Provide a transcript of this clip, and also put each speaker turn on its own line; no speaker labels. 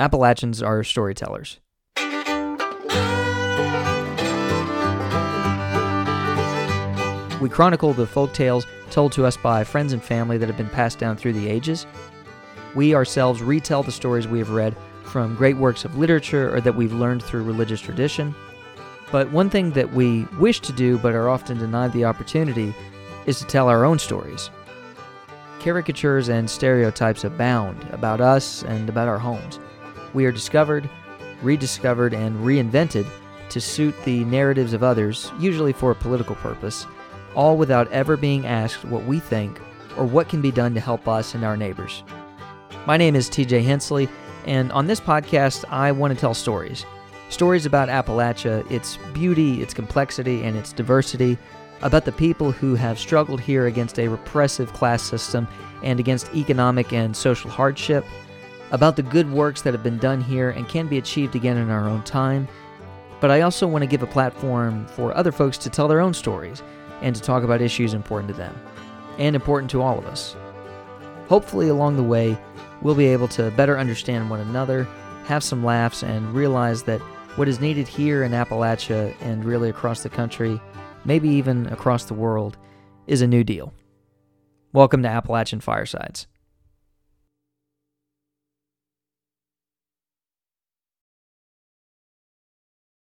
Appalachians are storytellers. We chronicle the folk tales told to us by friends and family that have been passed down through the ages. We ourselves retell the stories we have read from great works of literature or that we've learned through religious tradition. But one thing that we wish to do but are often denied the opportunity is to tell our own stories. Caricatures and stereotypes abound about us and about our homes. We are discovered, rediscovered, and reinvented to suit the narratives of others, usually for a political purpose, all without ever being asked what we think or what can be done to help us and our neighbors. My name is TJ Hensley, and on this podcast, I want to tell stories. Stories about Appalachia, its beauty, its complexity, and its diversity, about the people who have struggled here against a repressive class system and against economic and social hardship, about the good works that have been done here and can be achieved again in our own time. But I also want to give a platform for other folks to tell their own stories and to talk about issues important to them and important to all of us. Hopefully, along the way, we'll be able to better understand one another, have some laughs, and realize that what is needed here in Appalachia and really across the country, maybe even across the world, is a new deal. Welcome to Appalachian Firesides.